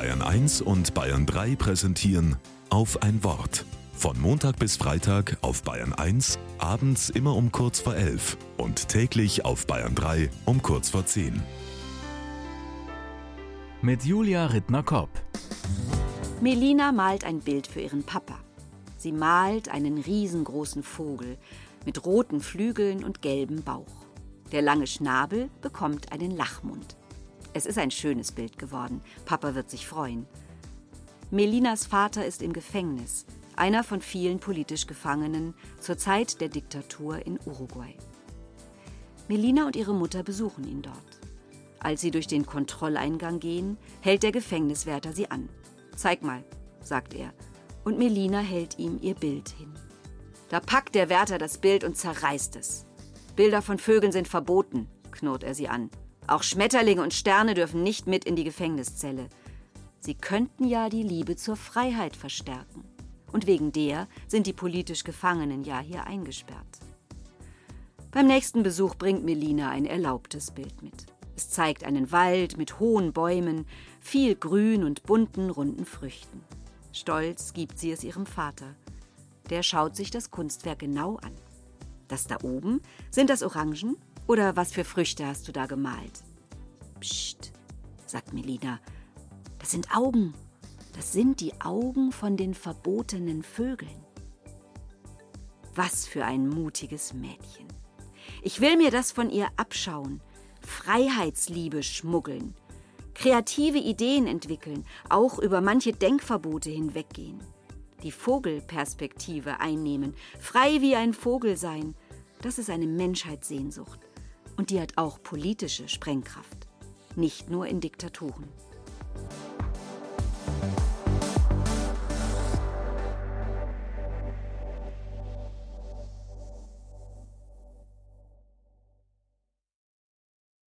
Bayern 1 und Bayern 3 präsentieren auf ein Wort. Von Montag bis Freitag auf Bayern 1, abends immer um kurz vor 11 und täglich auf Bayern 3 um kurz vor 10. Mit Julia Rittner-Kopp. Melina malt ein Bild für ihren Papa. Sie malt einen riesengroßen Vogel mit roten Flügeln und gelbem Bauch. Der lange Schnabel bekommt einen Lachmund. Es ist ein schönes Bild geworden. Papa wird sich freuen. Melinas Vater ist im Gefängnis, einer von vielen politisch Gefangenen zur Zeit der Diktatur in Uruguay. Melina und ihre Mutter besuchen ihn dort. Als sie durch den Kontrolleingang gehen, hält der Gefängniswärter sie an. Zeig mal, sagt er, und Melina hält ihm ihr Bild hin. Da packt der Wärter das Bild und zerreißt es. Bilder von Vögeln sind verboten, knurrt er sie an. Auch Schmetterlinge und Sterne dürfen nicht mit in die Gefängniszelle. Sie könnten ja die Liebe zur Freiheit verstärken. Und wegen der sind die politisch Gefangenen ja hier eingesperrt. Beim nächsten Besuch bringt Melina ein erlaubtes Bild mit. Es zeigt einen Wald mit hohen Bäumen, viel Grün und bunten, runden Früchten. Stolz gibt sie es ihrem Vater. Der schaut sich das Kunstwerk genau an. Das da oben, sind das Orangen? Oder was für Früchte hast du da gemalt? Psst, sagt Melina. Das sind Augen. Das sind die Augen von den verbotenen Vögeln. Was für ein mutiges Mädchen. Ich will mir das von ihr abschauen. Freiheitsliebe schmuggeln. Kreative Ideen entwickeln, auch über manche Denkverbote hinweggehen. Die Vogelperspektive einnehmen, frei wie ein Vogel sein, das ist eine Menschheitssehnsucht. Und die hat auch politische Sprengkraft. Nicht nur in Diktaturen.